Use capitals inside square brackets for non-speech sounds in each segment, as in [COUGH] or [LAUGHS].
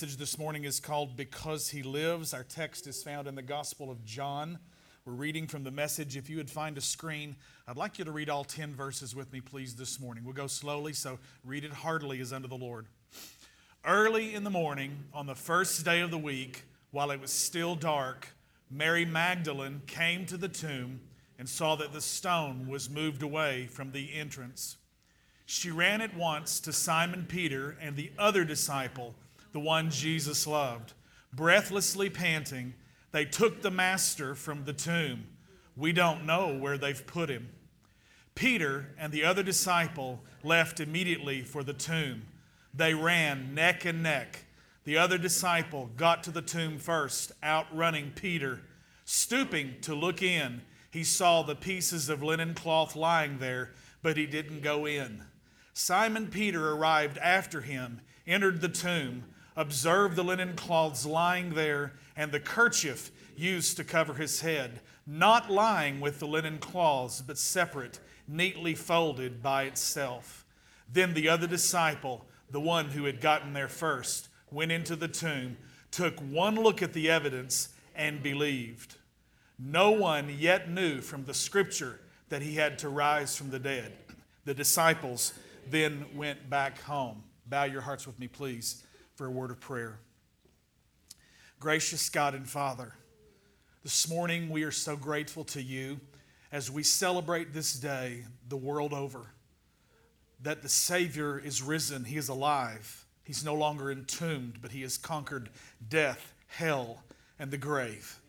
message this morning is called Because He Lives. Our text is found in the Gospel of John. We're reading from the message. If you would find a screen, I'd like you to read all 10 verses with me, please, this morning. We'll go slowly, so read it heartily as unto the Lord. Early in the morning, on the first day of the week, while it was still dark, Mary Magdalene came to the tomb and saw that the stone was moved away from the entrance. She ran at once to Simon Peter and the other disciple, the one Jesus loved. Breathlessly panting, they took the master from the tomb. We don't know where they've put him. Peter and the other disciple left immediately for the tomb. They ran neck and neck. The other disciple got to the tomb first, outrunning Peter. Stooping to look in, he saw the pieces of linen cloth lying there, but he didn't go in. Simon Peter arrived after him, entered the tomb, observed the linen cloths lying there, and the kerchief used to cover his head, not lying with the linen cloths, but separate, neatly folded by itself. Then the other disciple, the one who had gotten there first, went into the tomb, took one look at the evidence, and believed. No one yet knew from the scripture that he had to rise from the dead. The disciples then went back home. Bow your hearts with me, please, for a word of prayer. Gracious God and Father, this morning we are so grateful to you as we celebrate this day the world over that the Savior is risen, He is alive. He's no longer entombed, but He has conquered death, hell, and the grave.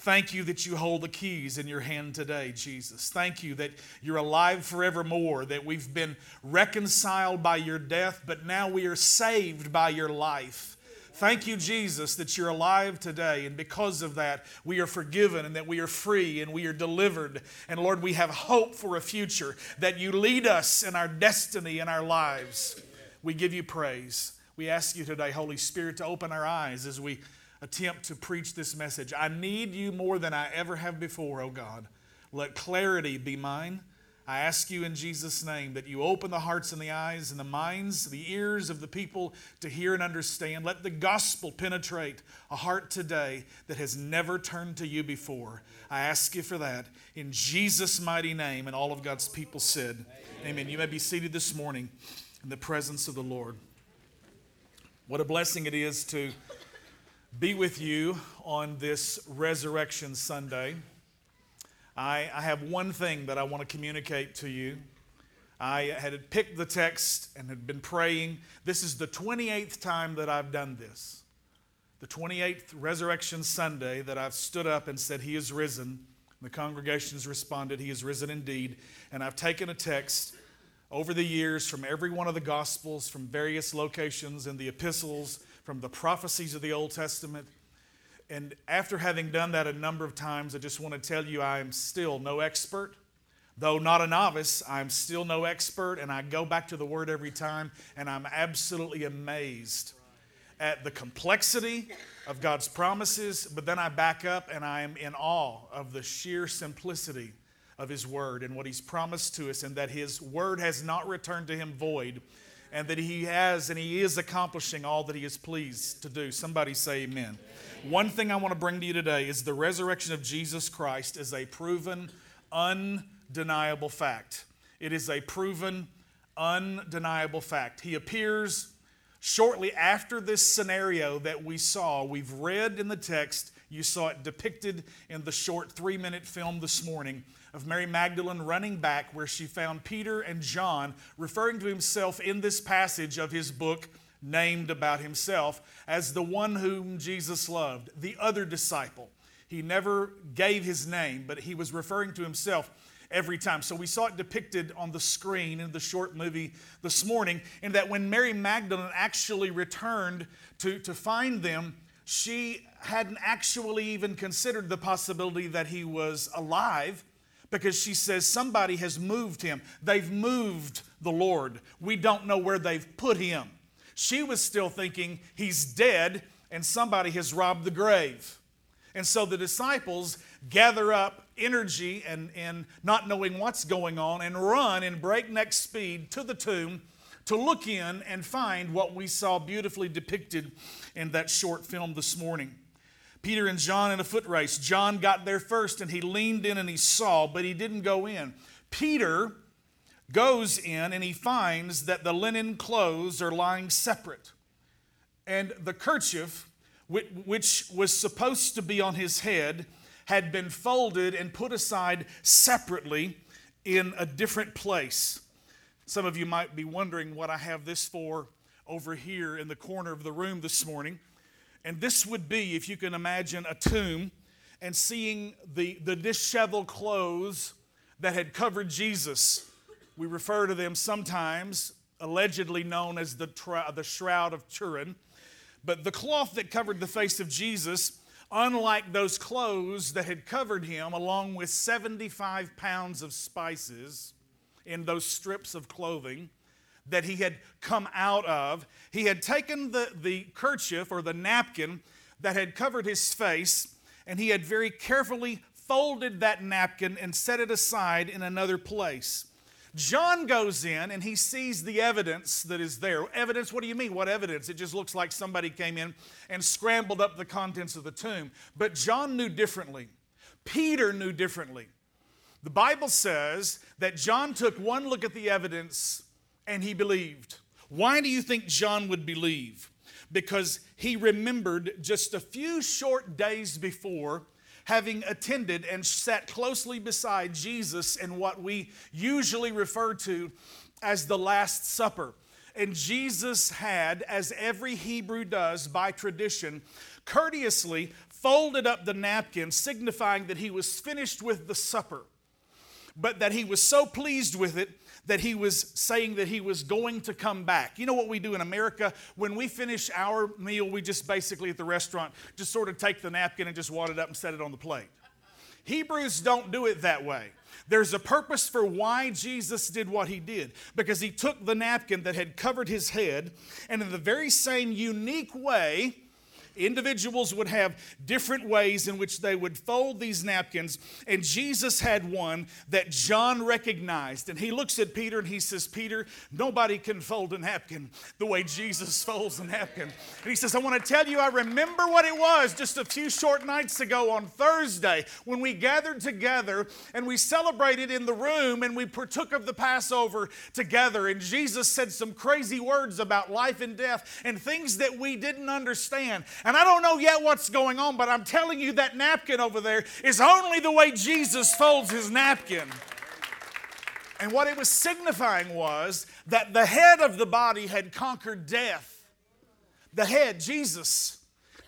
Thank you that you hold the keys in your hand today, Jesus. Thank you that you're alive forevermore, that we've been reconciled by your death, but now we are saved by your life. Thank you, Jesus, that you're alive today, and because of that, we are forgiven and that we are free and we are delivered. And Lord, we have hope for a future, that you lead us in our destiny and our lives. We give you praise. We ask you today, Holy Spirit, to open our eyes as we attempt to preach this message. I need you more than I ever have before, oh God. Let clarity be mine. I ask you in Jesus' name that you open the hearts and the eyes and the minds, the ears of the people to hear and understand. Let the gospel penetrate a heart today that has never turned to you before. I ask you for that in Jesus' mighty name. And all of God's people said, Amen. Amen. You may be seated this morning in the presence of the Lord. What a blessing it is to be with you on this Resurrection Sunday. I, I, have one thing that I want to communicate to you. I had picked the text and had been praying. This is the 28th time that I've done this. The 28th Resurrection Sunday that I've stood up and said, He is risen. The congregation has responded, He is risen indeed. And I've taken a text over the years from every one of the Gospels, from various locations in the epistles, from the prophecies of the Old Testament. And after having done that a number of times, I just want to tell you I am still no expert. Though not a novice, I'm still no expert, and I go back to the Word every time, and I'm absolutely amazed at the complexity of God's promises, but then I back up and I am in awe of the sheer simplicity of His Word and what He's promised to us, and that His Word has not returned to Him void, and that He has and He is accomplishing all that He is pleased to do. Somebody say amen. amen. One thing I want to bring to you today is the resurrection of Jesus Christ is a proven, undeniable fact. It is a proven, undeniable fact. He appears shortly after this scenario that we saw. We've read in the text, you saw it depicted in the short three minute film this morning of Mary Magdalene running back where she found Peter and John referring to himself in this passage of his book named about himself as the one whom Jesus loved, the other disciple. He never gave his name, but he was referring to himself every time. So we saw it depicted on the screen in the short movie this morning, in that when Mary Magdalene actually returned to, to find them, she hadn't actually even considered the possibility that he was alive because she says somebody has moved him. They've moved the Lord. We don't know where they've put him. She was still thinking he's dead and somebody has robbed the grave. And so the disciples gather up energy and, and not knowing what's going on and run in breakneck speed to the tomb to look in and find what we saw beautifully depicted in that short film this morning. Peter and John in a foot race. John got there first and he leaned in and he saw, but he didn't go in. Peter goes in and he finds that the linen clothes are lying separate. And the kerchief, which was supposed to be on his head, had been folded and put aside separately in a different place. Some of you might be wondering what I have this for over here in the corner of the room this morning. And this would be, if you can imagine, a tomb and seeing the, the disheveled clothes that had covered Jesus. We refer to them sometimes, allegedly known as the, the Shroud of Turin. But the cloth that covered the face of Jesus, unlike those clothes that had covered him, along with 75 pounds of spices in those strips of clothing that he had come out of, he had taken the, the kerchief or the napkin that had covered his face, and he had very carefully folded that napkin and set it aside in another place. John goes in and he sees the evidence that is there. Evidence, what do you mean? What evidence? It just looks like somebody came in and scrambled up the contents of the tomb. But John knew differently. Peter knew differently. The Bible says that John took one look at the evidence and he believed. Why do you think John would believe? Because he remembered just a few short days before having attended and sat closely beside Jesus in what we usually refer to as the Last Supper. And Jesus had, as every Hebrew does by tradition, courteously folded up the napkin, signifying that he was finished with the supper, but that he was so pleased with it that he was saying that he was going to come back. You know what we do in America? When we finish our meal, we just basically at the restaurant just sort of take the napkin and just wad it up and set it on the plate. Hebrews don't do it that way. There's a purpose for why Jesus did what he did because he took the napkin that had covered his head and in the very same unique way Individuals would have different ways in which they would fold these napkins, and Jesus had one that John recognized. And he looks at Peter and he says, Peter, nobody can fold a napkin the way Jesus folds a napkin. And he says, I want to tell you, I remember what it was just a few short nights ago on Thursday when we gathered together and we celebrated in the room and we partook of the Passover together. And Jesus said some crazy words about life and death and things that we didn't understand. And I don't know yet what's going on, but I'm telling you that napkin over there is only the way Jesus folds his napkin. And what it was signifying was that the head of the body had conquered death. The head, Jesus,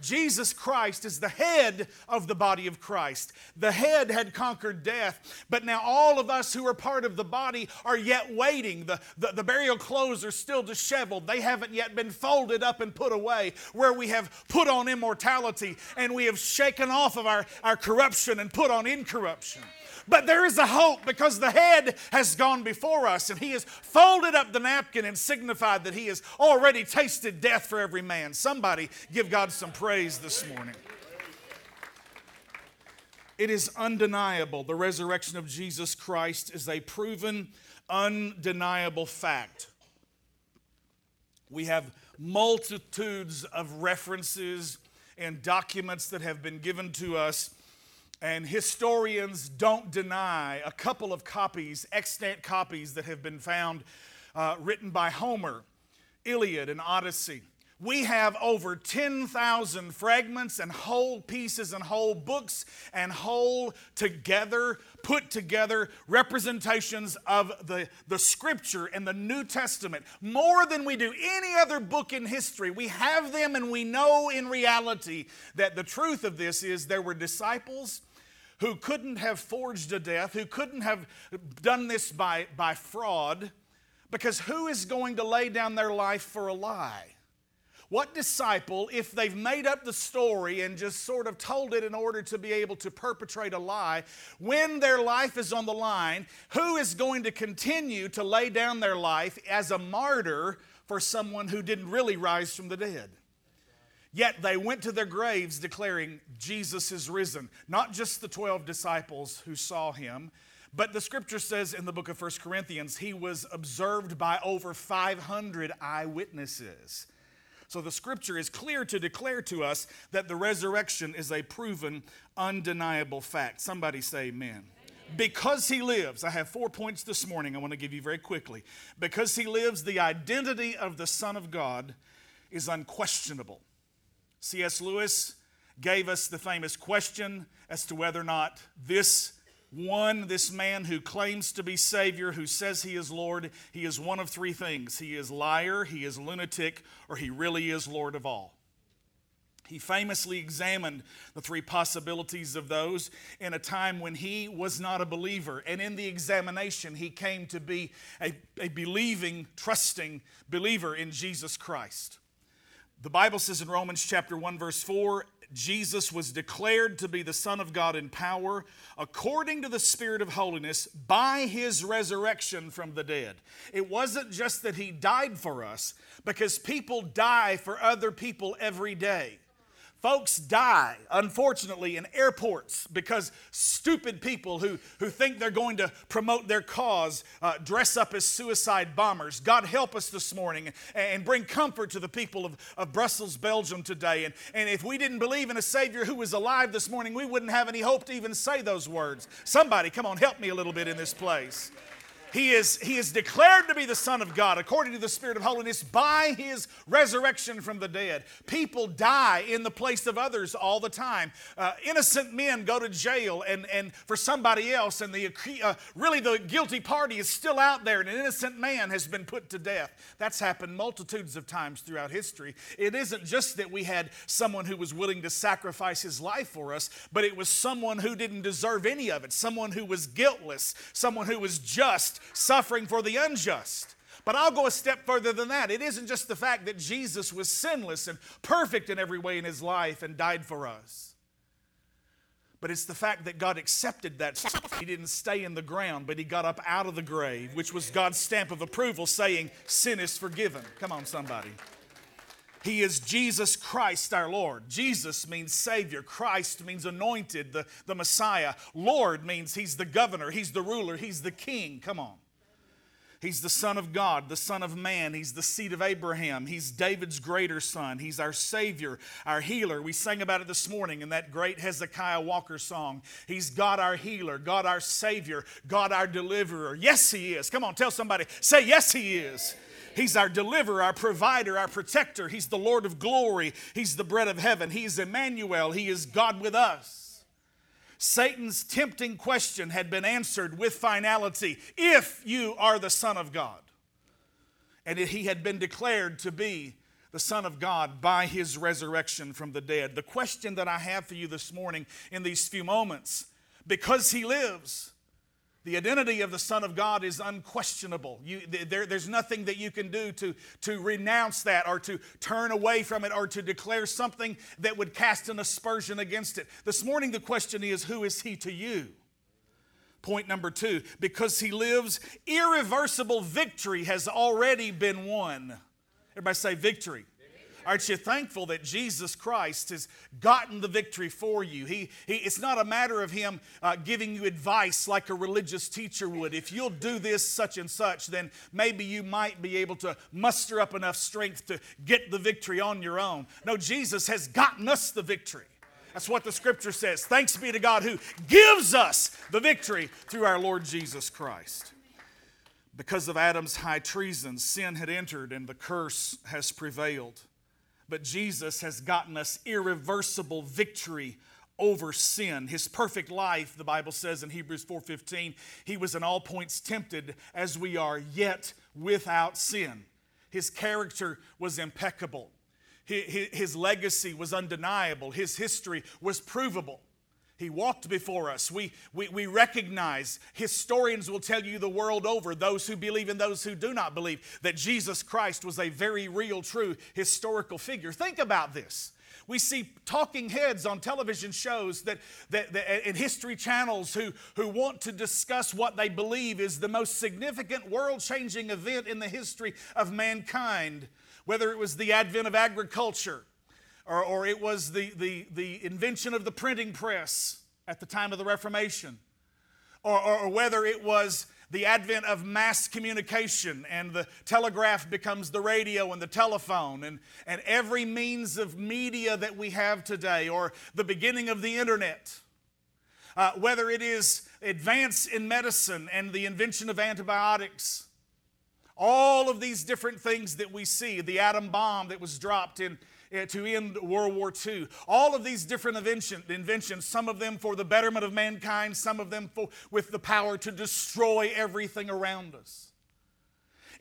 Jesus Christ is the head of the body of Christ. The head had conquered death, but now all of us who are part of the body are yet waiting. The, the, the, burial clothes are still disheveled, they haven't yet been folded up and put away, where we have put on immortality and we have shaken off of our, our corruption and put on incorruption. But there is a hope because the head has gone before us and he has folded up the napkin and signified that he has already tasted death for every man. Somebody give God some praise this morning. It is undeniable. The resurrection of Jesus Christ is a proven, undeniable fact. We have multitudes of references and documents that have been given to us and historians don't deny a couple of copies, extant copies that have been found uh, written by Homer, Iliad, and Odyssey. We have over 10,000 fragments and whole pieces and whole books and whole together, put together representations of the, the scripture and the New Testament, more than we do any other book in history. We have them and we know in reality that the truth of this is there were disciples who couldn't have forged a death, who couldn't have done this by, by fraud, because who is going to lay down their life for a lie? What disciple, if they've made up the story and just sort of told it in order to be able to perpetrate a lie, when their life is on the line, who is going to continue to lay down their life as a martyr for someone who didn't really rise from the dead? Yet they went to their graves declaring, Jesus is risen. Not just the 12 disciples who saw him, But the scripture says in the book of 1 Corinthians, he was observed by over 500 eyewitnesses. So the scripture is clear to declare to us that the resurrection is a proven, undeniable fact. Somebody say amen. Because he lives, I have four points this morning I want to give you very quickly. Because he lives, the identity of the Son of God is unquestionable. C.S. Lewis gave us the famous question as to whether or not this one, this man who claims to be Savior, who says he is Lord, he is one of three things he is liar, he is lunatic, or he really is Lord of all. He famously examined the three possibilities of those in a time when he was not a believer. And in the examination, he came to be a, a believing, trusting believer in Jesus Christ. The Bible says in Romans chapter 1, verse 4, Jesus was declared to be the Son of God in power according to the Spirit of holiness by his resurrection from the dead. It wasn't just that he died for us, because people die for other people every day. Folks die, unfortunately, in airports because stupid people who, who think they're going to promote their cause uh, dress up as suicide bombers. God help us this morning and bring comfort to the people of, of Brussels, Belgium today. And, and if we didn't believe in a Savior who was alive this morning, we wouldn't have any hope to even say those words. Somebody, come on, help me a little bit in this place. He is, he is declared to be the Son of God according to the Spirit of holiness by his resurrection from the dead. People die in the place of others all the time. Uh, innocent men go to jail and, and for somebody else, and the, uh, really the guilty party is still out there, and an innocent man has been put to death. That's happened multitudes of times throughout history. It isn't just that we had someone who was willing to sacrifice his life for us, but it was someone who didn't deserve any of it, someone who was guiltless, someone who was just suffering for the unjust. But I'll go a step further than that. It isn't just the fact that Jesus was sinless and perfect in every way in his life and died for us. But it's the fact that God accepted that. He didn't stay in the ground, but he got up out of the grave, which was God's stamp of approval saying, Sin is forgiven. Come on, somebody. He is Jesus Christ our Lord. Jesus means Savior. Christ means anointed, the, the Messiah. Lord means He's the governor, He's the ruler, He's the king. Come on. He's the Son of God, the Son of Man. He's the seed of Abraham. He's David's greater son. He's our Savior, our healer. We sang about it this morning in that great Hezekiah Walker song. He's God our healer, God our Savior, God our deliverer. Yes, He is. Come on, tell somebody. Say, Yes, He is. He's our deliverer, our provider, our protector. He's the Lord of glory. He's the bread of heaven. He's Emmanuel. He is God with us. Satan's tempting question had been answered with finality if you are the Son of God. And he had been declared to be the Son of God by his resurrection from the dead. The question that I have for you this morning in these few moments because he lives, the identity of the Son of God is unquestionable. You, there, there's nothing that you can do to, to renounce that or to turn away from it or to declare something that would cast an aspersion against it. This morning, the question is who is He to you? Point number two because He lives, irreversible victory has already been won. Everybody say victory. Aren't you thankful that Jesus Christ has gotten the victory for you? He, he, it's not a matter of Him uh, giving you advice like a religious teacher would. If you'll do this, such and such, then maybe you might be able to muster up enough strength to get the victory on your own. No, Jesus has gotten us the victory. That's what the scripture says. Thanks be to God who gives us the victory through our Lord Jesus Christ. Because of Adam's high treason, sin had entered and the curse has prevailed but Jesus has gotten us irreversible victory over sin. His perfect life, the Bible says in Hebrews 4:15, he was in all points tempted as we are, yet without sin. His character was impeccable. His legacy was undeniable. His history was provable. He walked before us. We, we, we recognize, historians will tell you the world over, those who believe and those who do not believe, that Jesus Christ was a very real, true historical figure. Think about this. We see talking heads on television shows that, that, that and history channels who, who want to discuss what they believe is the most significant world changing event in the history of mankind, whether it was the advent of agriculture or, or it was the, the, the invention of the printing press at the time of the Reformation, or, or, or whether it was the advent of mass communication and the telegraph becomes the radio and the telephone and, and every means of media that we have today, or the beginning of the internet. Uh, whether it is advance in medicine and the invention of antibiotics, all of these different things that we see, the atom bomb that was dropped in, Eh, to end World War II. All of these different invention, inventions, some of them for the betterment of mankind, some of them for, with the power to destroy everything around us.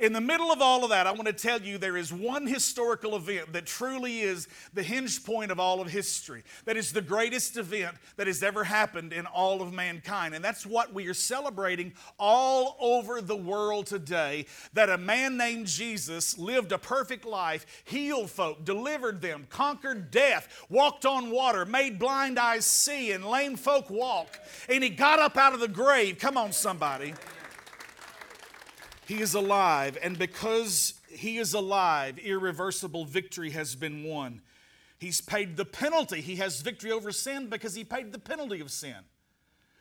In the middle of all of that, I want to tell you there is one historical event that truly is the hinge point of all of history. That is the greatest event that has ever happened in all of mankind. And that's what we are celebrating all over the world today that a man named Jesus lived a perfect life, healed folk, delivered them, conquered death, walked on water, made blind eyes see, and lame folk walk. And he got up out of the grave. Come on, somebody. He is alive, and because he is alive, irreversible victory has been won. He's paid the penalty. He has victory over sin because he paid the penalty of sin.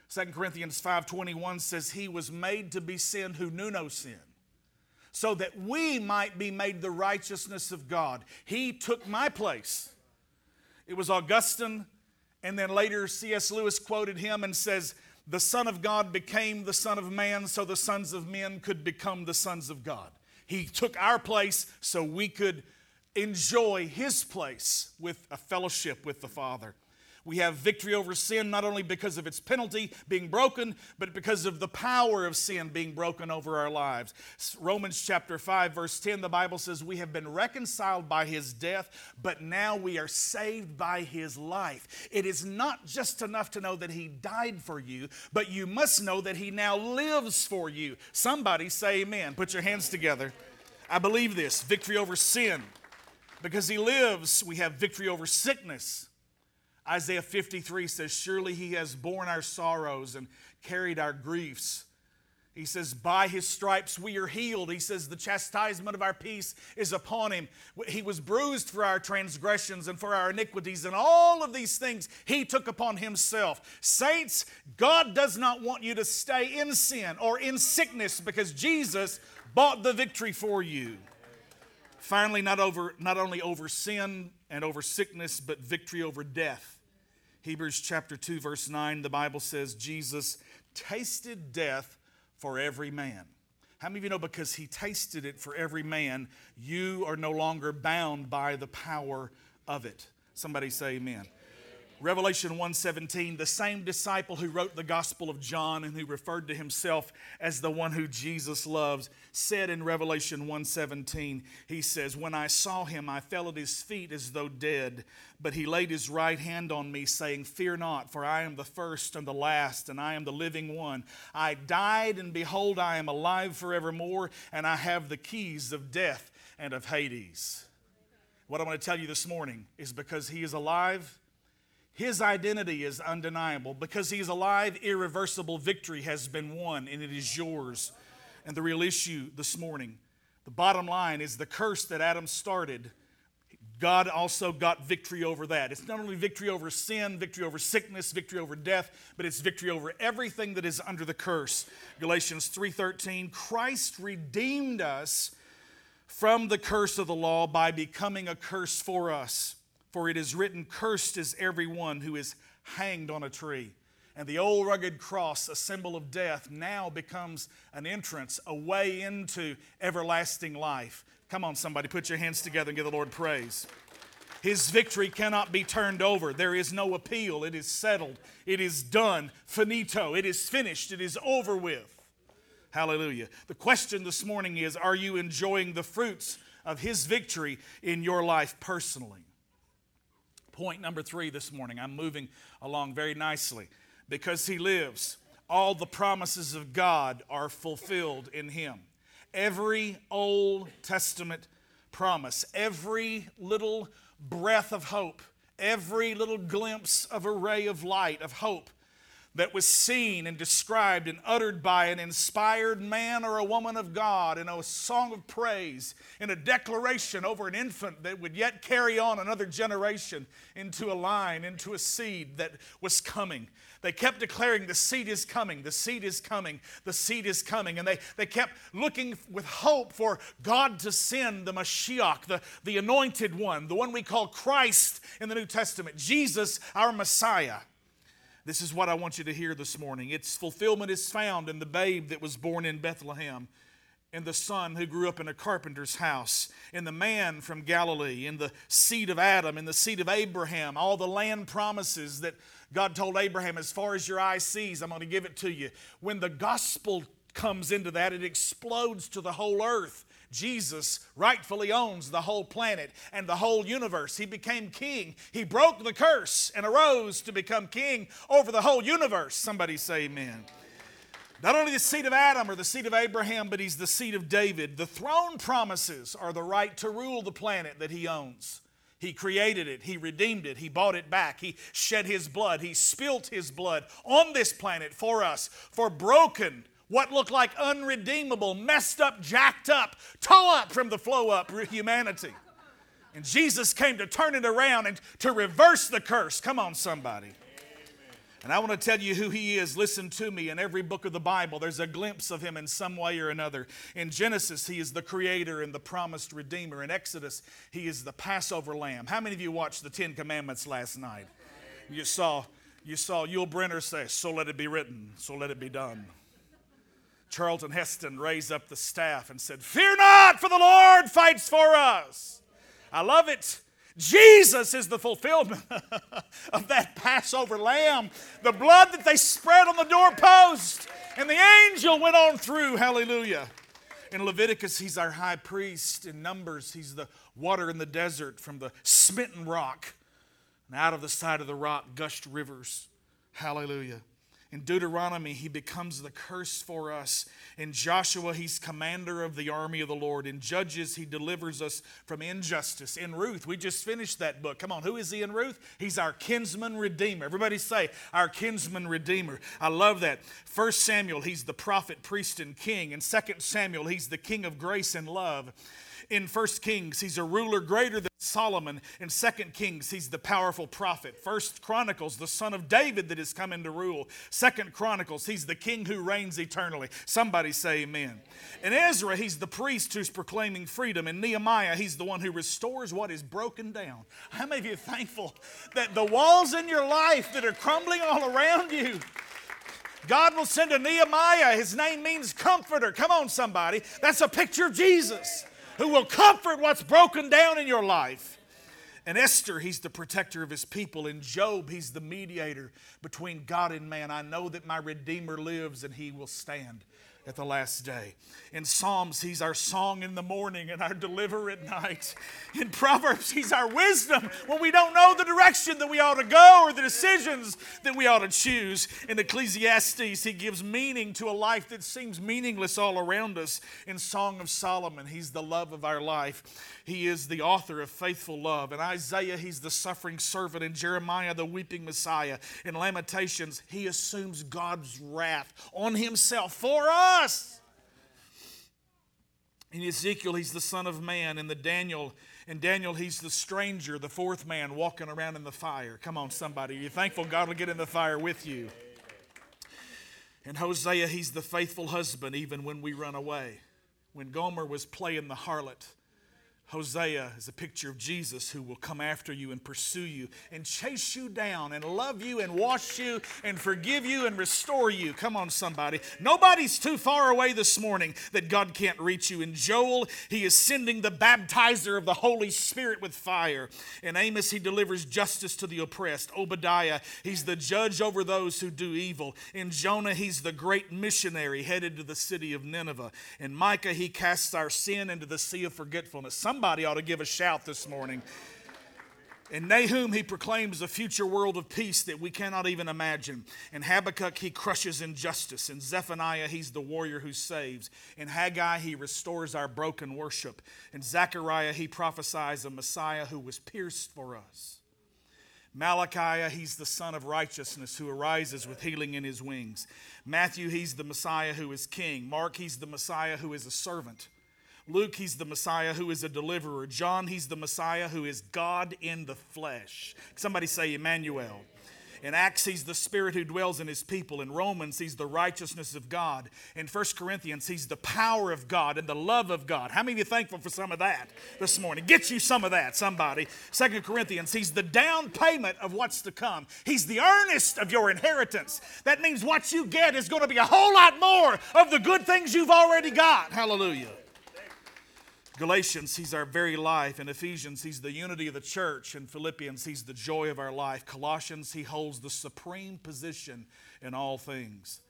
2 Corinthians 5:21 says he was made to be sin who knew no sin so that we might be made the righteousness of God. He took my place. It was Augustine and then later C.S. Lewis quoted him and says the Son of God became the Son of Man so the sons of men could become the sons of God. He took our place so we could enjoy His place with a fellowship with the Father. We have victory over sin not only because of its penalty being broken, but because of the power of sin being broken over our lives. Romans chapter 5, verse 10, the Bible says, We have been reconciled by his death, but now we are saved by his life. It is not just enough to know that he died for you, but you must know that he now lives for you. Somebody say amen. Put your hands together. I believe this victory over sin. Because he lives, we have victory over sickness. Isaiah 53 says, Surely he has borne our sorrows and carried our griefs. He says, By his stripes we are healed. He says, The chastisement of our peace is upon him. He was bruised for our transgressions and for our iniquities, and all of these things he took upon himself. Saints, God does not want you to stay in sin or in sickness because Jesus bought the victory for you. Finally, not, over, not only over sin and over sickness, but victory over death. Hebrews chapter 2, verse 9, the Bible says, Jesus tasted death for every man. How many of you know because he tasted it for every man, you are no longer bound by the power of it? Somebody say amen. Revelation 1:17, the same disciple who wrote the Gospel of John and who referred to himself as the one who Jesus loves, said in Revelation 1:17, he says, "When I saw him, I fell at his feet as though dead, but he laid his right hand on me, saying, Fear not, for I am the first and the last, and I am the living one. I died, and behold, I am alive forevermore, and I have the keys of death and of Hades." What I want to tell you this morning is because he is alive, his identity is undeniable. Because he's alive, irreversible victory has been won, and it is yours. And the real issue this morning, the bottom line is the curse that Adam started. God also got victory over that. It's not only victory over sin, victory over sickness, victory over death, but it's victory over everything that is under the curse. Galatians 3:13, Christ redeemed us from the curse of the law by becoming a curse for us. For it is written, Cursed is everyone who is hanged on a tree. And the old rugged cross, a symbol of death, now becomes an entrance, a way into everlasting life. Come on, somebody, put your hands together and give the Lord praise. His victory cannot be turned over. There is no appeal. It is settled. It is done. Finito. It is finished. It is over with. Hallelujah. The question this morning is Are you enjoying the fruits of His victory in your life personally? Point number three this morning. I'm moving along very nicely. Because he lives, all the promises of God are fulfilled in him. Every Old Testament promise, every little breath of hope, every little glimpse of a ray of light, of hope that was seen and described and uttered by an inspired man or a woman of God in a song of praise, in a declaration over an infant that would yet carry on another generation into a line, into a seed that was coming. They kept declaring, The seed is coming, the seed is coming, the seed is coming. And they, they kept looking with hope for God to send the Mashiach, the, the anointed one, the one we call Christ in the New Testament, Jesus, our Messiah. This is what I want you to hear this morning. Its fulfillment is found in the babe that was born in Bethlehem, in the son who grew up in a carpenter's house, in the man from Galilee, in the seed of Adam, in the seed of Abraham, all the land promises that God told Abraham, as far as your eye sees, I'm going to give it to you. When the gospel comes into that, it explodes to the whole earth. Jesus rightfully owns the whole planet and the whole universe. He became king. He broke the curse and arose to become king over the whole universe. Somebody say amen. Not only the seed of Adam or the seed of Abraham, but he's the seed of David. The throne promises are the right to rule the planet that he owns. He created it, He redeemed it, He bought it back, He shed His blood, He spilt His blood on this planet for us, for broken what looked like unredeemable, messed up, jacked up, toe up from the flow up humanity. And Jesus came to turn it around and to reverse the curse. Come on, somebody. And I want to tell you who he is. Listen to me. In every book of the Bible, there's a glimpse of him in some way or another. In Genesis, he is the creator and the promised redeemer. In Exodus, he is the Passover lamb. How many of you watched the Ten Commandments last night? You saw, you saw Yul Brynner say, So let it be written, so let it be done. Charlton Heston raised up the staff and said, Fear not, for the Lord fights for us. I love it. Jesus is the fulfillment [LAUGHS] of that Passover lamb, the blood that they spread on the doorpost, and the angel went on through. Hallelujah. In Leviticus, he's our high priest. In Numbers, he's the water in the desert from the smitten rock. And out of the side of the rock gushed rivers. Hallelujah. In Deuteronomy, he becomes the curse for us. In Joshua, he's commander of the army of the Lord. In Judges, he delivers us from injustice. In Ruth, we just finished that book. Come on, who is he in Ruth? He's our kinsman redeemer. Everybody say, our kinsman redeemer. I love that. First Samuel, he's the prophet, priest, and king. In Second Samuel, he's the king of grace and love in First Kings, he's a ruler greater than Solomon. In Second Kings, he's the powerful prophet. First Chronicles, the son of David that has come into rule. Second Chronicles, he's the king who reigns eternally. Somebody say amen. In Ezra, he's the priest who's proclaiming freedom. In Nehemiah, he's the one who restores what is broken down. How many of you thankful that the walls in your life that are crumbling all around you, God will send a Nehemiah. His name means comforter. Come on, somebody. That's a picture of Jesus who will comfort what's broken down in your life. And Esther, he's the protector of his people. And Job, he's the mediator between God and man. I know that my Redeemer lives and he will stand at the last day. In Psalms, He's our song in the morning and our deliverer at night. In Proverbs, He's our wisdom when we don't know the direction that we ought to go or the decisions that we ought to choose. In Ecclesiastes, He gives meaning to a life that seems meaningless all around us. In Song of Solomon, He's the love of our life. He is the author of faithful love. In Isaiah, He's the suffering servant. In Jeremiah, the weeping Messiah. In Lamentations, He assumes God's wrath on Himself for us us. In Ezekiel, he's the Son of Man. In the Daniel, in Daniel, he's the stranger, the fourth man walking around in the fire. Come on, somebody. Are you thankful God will get in the fire with you? In Hosea, he's the faithful husband even when we run away. When Gomer was playing the harlot, Hosea is a picture of Jesus who will come after you and pursue you and chase you down and love you and wash you and forgive you and restore you. Come on, somebody. Nobody's too far away this morning that God can't reach you. In Joel, he is sending the baptizer of the Holy Spirit with fire. In Amos, he delivers justice to the oppressed. Obadiah, he's the judge over those who do evil. In Jonah, he's the great missionary headed to the city of Nineveh. In Micah, he casts our sin into the sea of forgetfulness. Some Somebody ought to give a shout this morning. In Nahum, he proclaims a future world of peace that we cannot even imagine. In Habakkuk, he crushes injustice. In Zephaniah, he's the warrior who saves. In Haggai, he restores our broken worship. In Zechariah, he prophesies a Messiah who was pierced for us. Malachi, he's the son of righteousness who arises with healing in his wings. Matthew, he's the Messiah who is king. Mark, he's the Messiah who is a servant. Luke, he's the Messiah who is a deliverer. John, he's the Messiah who is God in the flesh. Somebody say Emmanuel. In Acts, he's the Spirit who dwells in his people. In Romans, he's the righteousness of God. In 1 Corinthians, he's the power of God and the love of God. How many of you thankful for some of that this morning? Get you some of that, somebody. 2 Corinthians, he's the down payment of what's to come. He's the earnest of your inheritance. That means what you get is going to be a whole lot more of the good things you've already got. Hallelujah. Galatians, He's our very life. In Ephesians, He's the unity of the church. In Philippians, He's the joy of our life. Colossians, He holds the supreme position in all things.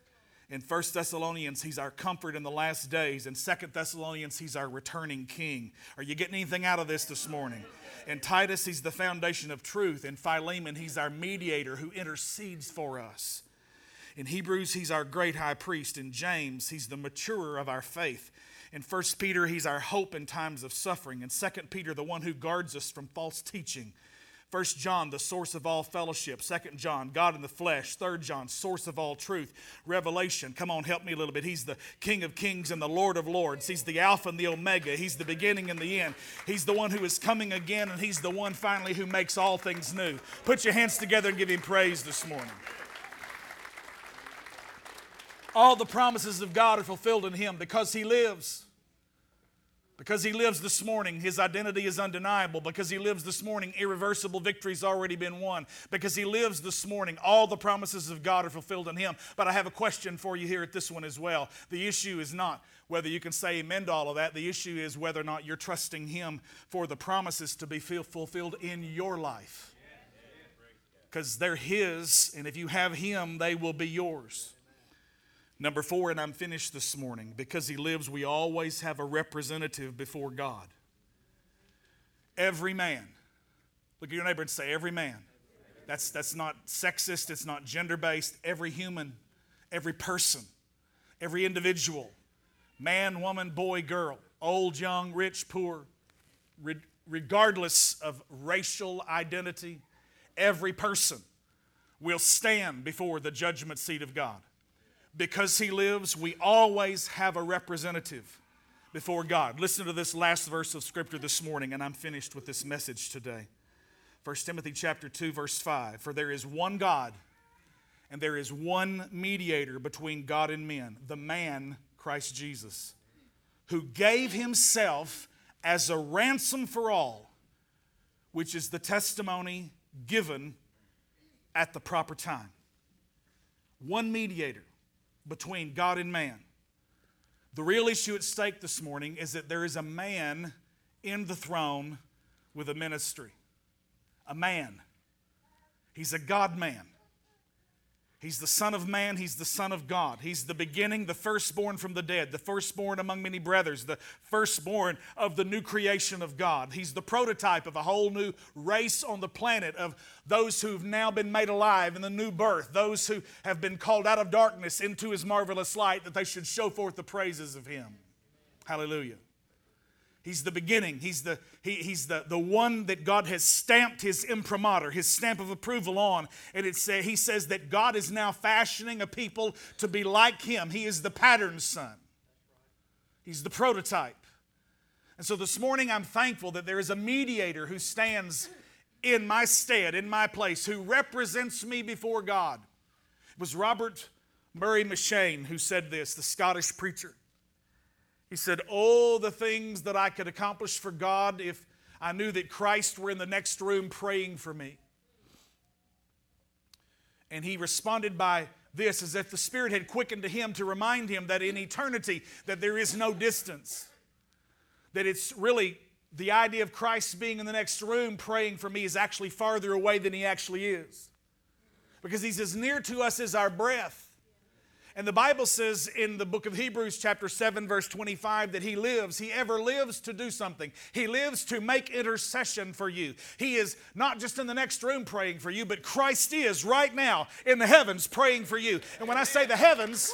In 1 Thessalonians, He's our comfort in the last days. In 2 Thessalonians, He's our returning King. Are you getting anything out of this this morning? In Titus, He's the foundation of truth. In Philemon, He's our mediator who intercedes for us. In Hebrews, He's our great high priest. In James, He's the maturer of our faith. In 1 Peter, he's our hope in times of suffering. In 2 Peter, the one who guards us from false teaching. 1 John, the source of all fellowship. 2 John, God in the flesh. 3 John, source of all truth. Revelation, come on, help me a little bit. He's the King of kings and the Lord of lords. He's the Alpha and the Omega. He's the beginning and the end. He's the one who is coming again, and He's the one finally who makes all things new. Put your hands together and give Him praise this morning. All the promises of God are fulfilled in Him because He lives. Because He lives this morning, His identity is undeniable. Because He lives this morning, irreversible victory's already been won. Because He lives this morning, all the promises of God are fulfilled in Him. But I have a question for you here at this one as well. The issue is not whether you can say amen to all of that. The issue is whether or not you're trusting Him for the promises to be fulfilled in your life. Because they're His, and if you have Him, they will be yours. Number four, and I'm finished this morning. Because he lives, we always have a representative before God. Every man. Look at your neighbor and say, every man. That's, that's not sexist, it's not gender based. Every human, every person, every individual, man, woman, boy, girl, old, young, rich, poor, regardless of racial identity, every person will stand before the judgment seat of God because he lives, we always have a representative before God. Listen to this last verse of scripture this morning, and I'm finished with this message today. 1 Timothy chapter 2, verse 5. For there is one God, and there is one mediator between God and men, the man Christ Jesus, who gave himself as a ransom for all, which is the testimony given at the proper time. One mediator between God and man. The real issue at stake this morning is that there is a man in the throne with a ministry. A man. He's a God man. He's the Son of Man, He's the Son of God. He's the beginning, the firstborn from the dead, the firstborn among many brothers, the firstborn of the new creation of God. He's the prototype of a whole new race on the planet of those who've now been made alive in the new birth, those who have been called out of darkness into His marvelous light, that they should show forth the praises of Him. Hallelujah. He's the beginning. He's, the, he, he's the, the one that God has stamped his imprimatur, his stamp of approval on. And it say, he says that God is now fashioning a people to be like him. He is the pattern son, he's the prototype. And so this morning I'm thankful that there is a mediator who stands in my stead, in my place, who represents me before God. It was Robert Murray M'Cheyne who said this, the Scottish preacher. He said, Oh, the things that I could accomplish for God if I knew that Christ were in the next room praying for me. And he responded by this as if the Spirit had quickened to him to remind him that in eternity that there is no distance. That it's really the idea of Christ being in the next room praying for me is actually farther away than he actually is. Because he's as near to us as our breath. And the Bible says in the book of Hebrews, chapter 7, verse 25, that He lives. He ever lives to do something. He lives to make intercession for you. He is not just in the next room praying for you, but Christ is right now in the heavens praying for you. And when I say the heavens,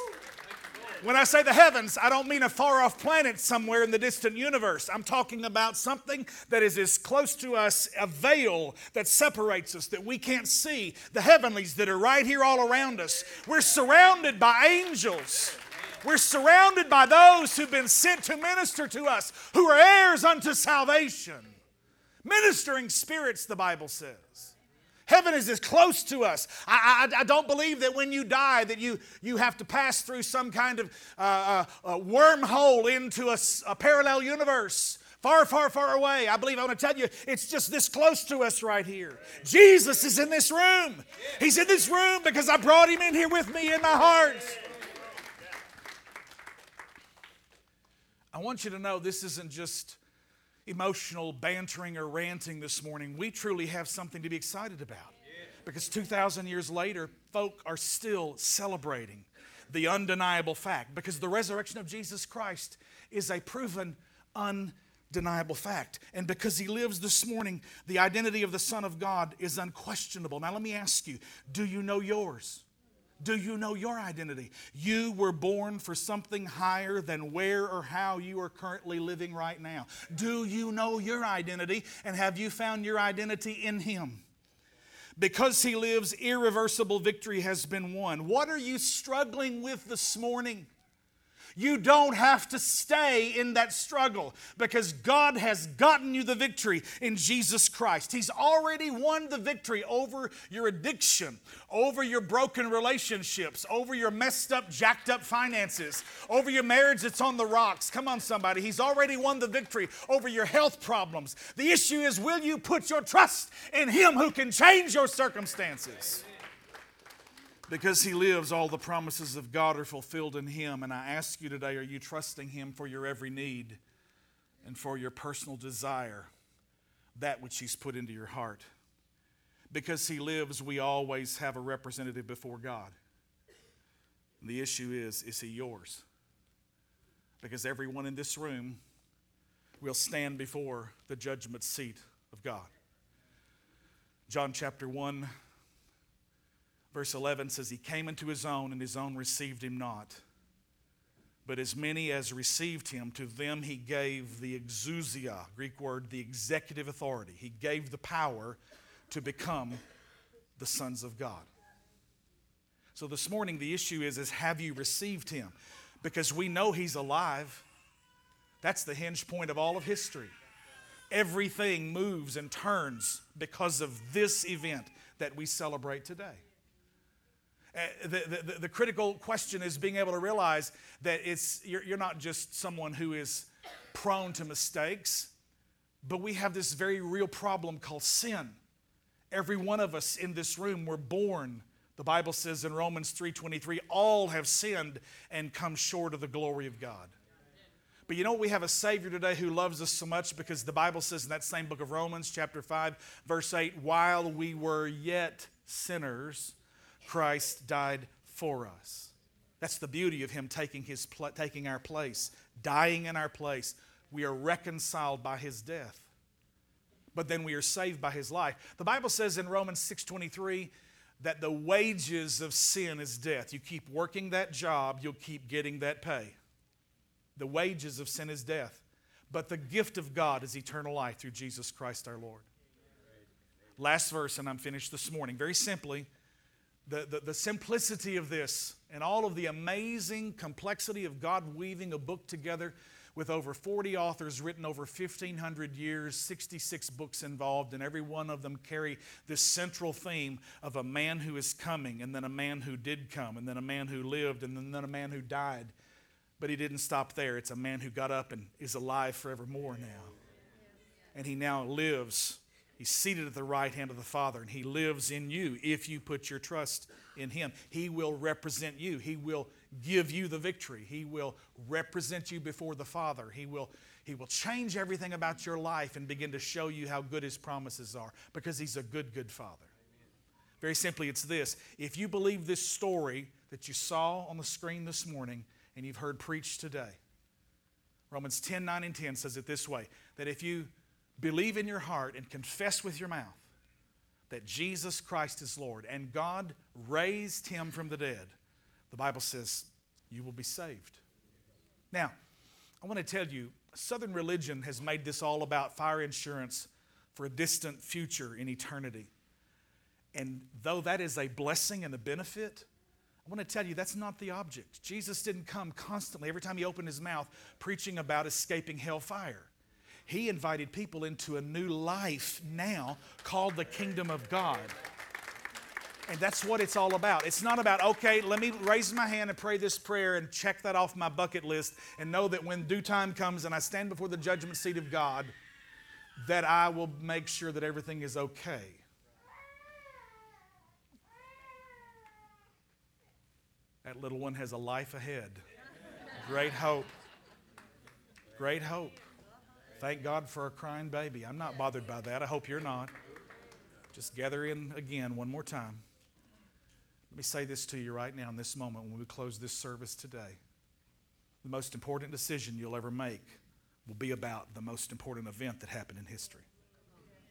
When I say the heavens, I don't mean a far off planet somewhere in the distant universe. I'm talking about something that is as close to us, a veil that separates us, that we can't see. The heavenlies that are right here all around us. We're surrounded by angels. We're surrounded by those who've been sent to minister to us, who are heirs unto salvation. Ministering spirits, the Bible says. Heaven is as close to us. I, I, I, don't believe that when you die that you, you have to pass through some kind of uh, uh, wormhole into a, a parallel universe far, far, far away. I believe I want to tell you, it's just this close to us right here. Jesus is in this room. He's in this room because I brought him in here with me in my heart. I want you to know this isn't just emotional bantering or ranting this morning, we truly have something to be excited about. Because 2,000 years later, folk are still celebrating the undeniable fact because the resurrection of Jesus Christ is a proven undeniable fact. And because he lives this morning, the identity of the Son of God is unquestionable. Now, let me ask you do you know yours? Do you know your identity? You were born for something higher than where or how you are currently living right now. Do you know your identity? And have you found your identity in Him? Because He lives, irreversible victory has been won. What are you struggling with this morning? You don't have to stay in that struggle because God has gotten you the victory in Jesus Christ. He's already won the victory over your addiction, over your broken relationships, over your messed up, jacked up finances, over your marriage that's on the rocks. Come on, somebody. He's already won the victory over your health problems. The issue is will you put your trust in Him who can change your circumstances? Because he lives, all the promises of God are fulfilled in him. And I ask you today are you trusting him for your every need and for your personal desire, that which he's put into your heart? Because he lives, we always have a representative before God. And the issue is is he yours? Because everyone in this room will stand before the judgment seat of God. John chapter 1 Verse 11 says, He came into his own, and his own received him not. But as many as received him, to them he gave the exousia, Greek word, the executive authority. He gave the power to become the sons of God. So this morning, the issue is, is have you received him? Because we know he's alive. That's the hinge point of all of history. Everything moves and turns because of this event that we celebrate today. Uh, the, the, the, critical question is being able to realize that it's, you're, you're not just someone who is prone to mistakes, but we have this very real problem called sin. Every one of us in this room were born the bible says in romans 3.23 all have sinned and come short of the glory of god but you know we have a savior today who loves us so much because the bible says in that same book of romans chapter 5 verse 8 while we were yet sinners Christ died for us. That's the beauty of him taking, his, taking our place, dying in our place. We are reconciled by his death. But then we are saved by his life. The Bible says in Romans 6:23 that the wages of sin is death. You keep working that job, you'll keep getting that pay. The wages of sin is death. But the gift of God is eternal life through Jesus Christ our Lord. Last verse, and I'm finished this morning. Very simply, the, the, the, simplicity of this and all of the amazing complexity of God weaving a book together with over 40 authors written over 1,500 years, 66 books involved, and every one of them carry this central theme of a man who is coming, and then a man who did come, and then a man who lived, and then a man who died. But he didn't stop there. It's a man who got up and is alive forevermore now. And he now lives He's seated at the right hand of the Father, and He lives in you if you put your trust in Him. He will represent you. He will give you the victory. He will represent you before the Father. He will, he will change everything about your life and begin to show you how good His promises are because He's a good, good Father. Very simply, it's this if you believe this story that you saw on the screen this morning and you've heard preached today, Romans 10 9 and 10 says it this way that if you believe in your heart and confess with your mouth that Jesus Christ is Lord and God raised him from the dead, the Bible says you will be saved. Now, I want to tell you, Southern religion has made this all about fire insurance for a distant future in eternity. And though that is a blessing and a benefit, I want to tell you that's not the object. Jesus didn't come constantly, every time he opened his mouth, preaching about escaping hellfire. He invited people into a new life now called the kingdom of God. And that's what it's all about. It's not about, okay, let me raise my hand and pray this prayer and check that off my bucket list and know that when due time comes and I stand before the judgment seat of God, that I will make sure that everything is okay. That little one has a life ahead. Great hope. Great hope. Thank God for a crying baby. I'm not bothered by that. I hope you're not. Just gather in again one more time. Let me say this to you right now in this moment when we close this service today. The most important decision you'll ever make will be about the most important event that happened in history.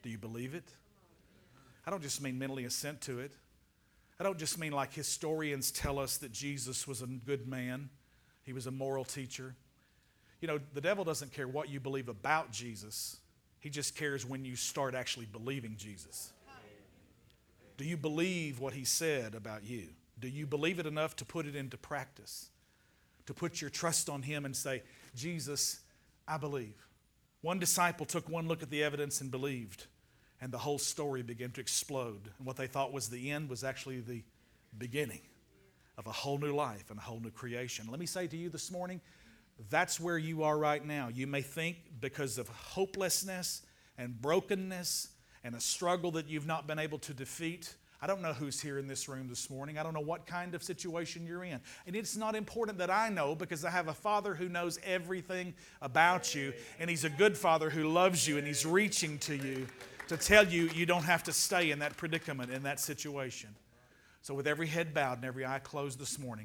Do you believe it? I don't just mean mentally assent to it. I don't just mean like historians tell us that Jesus was a good man, he was a moral teacher. You know, the devil doesn't care what you believe about Jesus, he just cares when you start actually believing Jesus. Do you believe what he said about you? Do you believe it enough to put it into practice? To put your trust on him and say, Jesus, I believe. One disciple took one look at the evidence and believed and the whole story began to explode. And what they thought was the end was actually the beginning of a whole new life and a whole new creation. Let me say to you this morning, that's where you are right now. You may think because of hopelessness and brokenness and a struggle that you've not been able to defeat. I don't know who's here in this room this morning. I don't know what kind of situation you're in. And it's not important that I know because I have a father who knows everything about you. And he's a good father who loves you and he's reaching to you to tell you you don't have to stay in that predicament, in that situation. So, with every head bowed and every eye closed this morning,